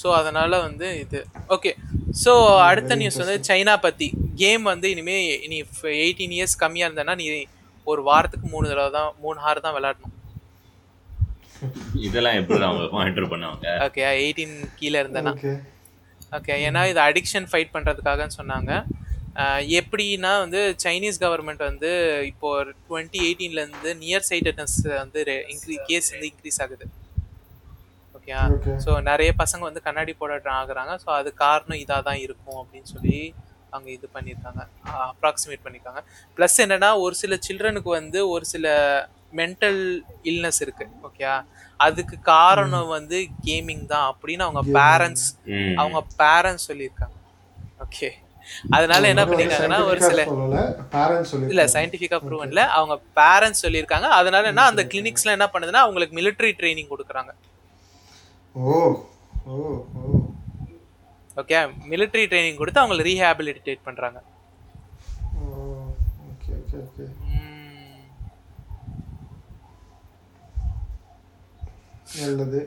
So அதனால வந்து இது. ஓகே ஸோ அடுத்த நியூஸ் வந்து சைனா பத்தி. கேம் வந்து இனிமே நீ எயிட்டீன் இயர்ஸ் கம்மியா இருந்தனா நீ ஒரு வாரத்துக்கு மூணு தடவை தான் மூணு ஹார் தான் விளையாடணும். இதெல்லாம் எப்படி அவங்க மானிட்டர் பண்ணுவாங்க? ஓகே எயிட்டீன் கீழே இருந்தனா ஓகே ஓகே ஏன்னா இது அடிக்ஷன் ஃபைட் பண்ணுறதுக்காகன்னு சொன்னாங்க. அஹ் எப்படின்னா வந்து சைனீஸ் கவர்மெண்ட் வந்து இப்போ டுவெண்ட்டி எயிட்டீன்லேருந்து நியர் சைட்டட்னஸ் வந்து இன்க்ரீ கேஸ் வந்து இன்க்ரீஸ் ஆகுது. ஓகே. ஸோ நிறைய பசங்க வந்து கண்ணாடி போட ஆகுறாங்க. ஸோ அது காரணம் இதாக தான் இருக்கும் அப்படின்னு சொல்லி அவங்க இது பண்ணியிருக்காங்க அப்ராக்சிமேட் பண்ணியிருக்காங்க ப்ளஸ் என்னன்னா ஒரு சில சில்ட்ரனுக்கு வந்து ஒரு சில மென்டல் இல்னஸ் இருக்கு. ஓகே அதுக்கு காரணம் வந்து கேமிங் தான் அப்படின்னு அவங்க பேரண்ட்ஸ். அவங்க பேரண்ட்ஸ் சொல்லியிருக்காங்க. ஓகே. அதனால என்ன பண்ணிருக்காங்கன்னா ஒரு சில இல்ல சயின்டிஃபிக்கா ப்ரூவன்ல அவங்க பேரண்ட்ஸ் சொல்லியிருக்காங்க. அதனால என்ன அந்த கிளினிக்ஸ்ல என்ன பண்ணுதுன்னா அவங்களுக்கு மிலிட்டரி ட்ரைனிங் கொடுக்குறாங்க. Oh oh oh. Okay military training கொடுத்து அவங்களை ரீஹேபிலிட்டேட் பண்றாங்க. ஓகே ஓகே ஓகே நல்லது.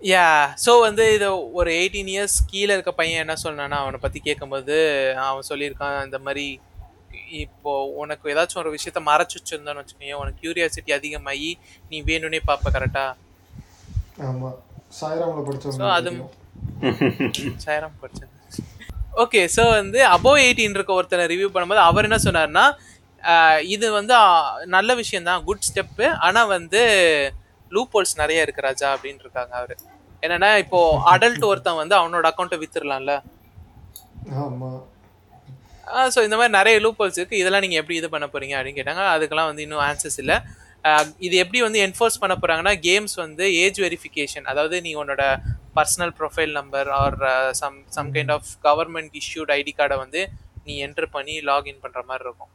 யா ஸோ வந்து இது ஒரு எயிட்டீன் இயர்ஸ் கீழே இருக்க பையன் என்ன சொன்னான்னா அவனை பற்றி கேட்கும்போது அவன் சொல்லியிருக்கான் இந்த மாதிரி இப்போ உனக்கு ஏதாச்சும் ஒரு விஷயத்த மறைச்சு வச்சிருந்தான்னு வச்சுக்கோங்க உனக்கு கியூரியாசிட்டி அதிகமாகி நீ வேணும்னே பார்ப்ப கரெக்டா ஆமா. சாய்ராம்ல படிச்சவங்க அது சாயிரம் படிச்சது. ஓகே ஸோ வந்து அபோவ் எயிட்டீன் இருக்க ஒருத்தனை ரிவ்யூ பண்ணும்போது அவர் என்ன சொன்னார்னா இது வந்து நல்ல விஷயம் தான் குட் ஸ்டெப்பு ஆனால் வந்து லூப்போல்ஸ் நிறைய இருக்கு ராஜா அப்படின்னு இருக்காங்க அவர். என்னன்னா இப்போ அடல்ட் ஒருத்தன் வந்து அவனோட அக்கௌண்ட்டை வித்துடலாம்ல. ஸோ இந்த மாதிரி நிறைய லூப்போல்ஸ் இருக்கு. இதெல்லாம் நீங்கள் எப்படி இது பண்ண போறீங்க அப்படின்னு கேட்டாங்க. அதுக்கெல்லாம் வந்து இன்னும் ஆன்சர்ஸ் இல்லை. இது எப்படி வந்து என்ஃபோர்ஸ் பண்ண போறாங்கன்னா கேம்ஸ் வந்து ஏஜ் வெரிஃபிகேஷன் அதாவது நீ உன்னோட personal profile number or some some kind of government issued ID கார்டை வந்து நீ என்டர் பண்ணி லாகின் பண்ற மாதிரி இருக்கும்.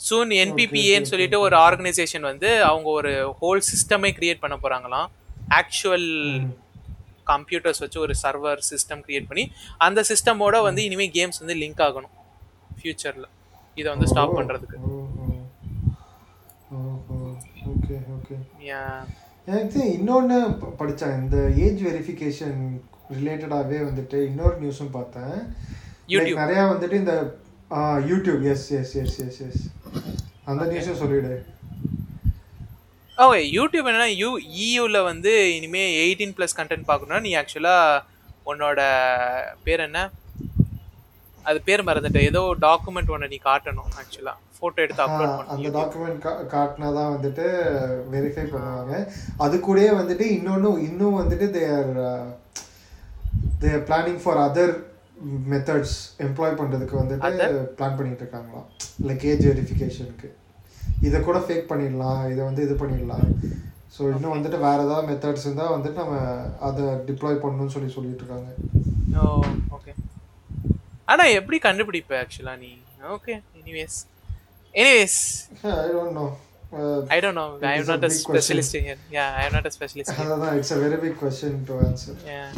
சூன் என்பிபிஏன்னு சொல்லிட்டு ஒரு ஆர்கனைசேஷன் வந்து அவங்க ஒரு ஹோல் சிஸ்டமே கிரியேட் பண்ண போறாங்களாம். ஆக்சுவல் கம்ப்யூட்டர்ஸ் வச்சு ஒரு சர்வர் சிஸ்டம் கிரியேட் பண்ணி அந்த சிஸ்டமோட வந்து இனிமே கேம்ஸ் வந்து லிங்க் ஆகணும் ஃபியூச்சர்ல இதை வந்து ஸ்டாப் பண்றதுக்கு. Okay okay. எனக்கு இன்னொன்று படித்தேன் இந்த ஏஜ் வெரிஃபிகேஷன் ரிலேட்டடாகவே வந்துட்டு இன்னொரு நியூஸும் பார்த்தேன். நிறையா வந்துட்டு இந்த YouTube S S S S S அந்த நியூஸும் சொல்லிவிடு ஓகே யூடியூப் என்னன்னா யூ இயூல வந்து இனிமே எயிட்டீன் ப்ளஸ் கண்டென்ட் பார்க்கணும்னா நீ ஆக்சுவலா உன்னோட பேர் என்ன? அது பேர் மறந்துட்டு ஏதோ டாக்குமெண்ட் ஒன்று நீ காட்டணும் ஆக்சுவலா ஃபோட்டோ எடுத்து அப்லோட் அந்த டாக்குமெண்ட் காட்டினா தான் வந்துட்டு வெரிஃபை பண்ணுவாங்க. அது கூடயே வந்துட்டு இன்னொன்று இன்னும் வந்துட்டு there there planning for other methods employ பண்ணுறதுக்கு வந்துட்டு பிளான் பண்ணிட்டு இருக்காங்களாம். லைக் ஏஜ் வெரிஃபிகேஷனுக்கு இதை கூட ஃபேக் பண்ணிடலாம் இதை வந்து இது பண்ணிடலாம். ஸோ இன்னும் வந்துட்டு வேற ஏதாவது மெத்தட்ஸ் இருந்தால் வந்துட்டு நம்ம அதை டிப்ளாய் பண்ணணும்னு சொல்லி சொல்லிட்டு இருக்காங்க. ஓ ஓகே ஆனா எப்படி கண்டுபிடிப்ப ஆக்சுவலா நீ okay anyways anyways I don't know I don't know I It am is a not a big question. Specialist here yeah I am not a specialist அதான் it's a very big question to answer Yeah.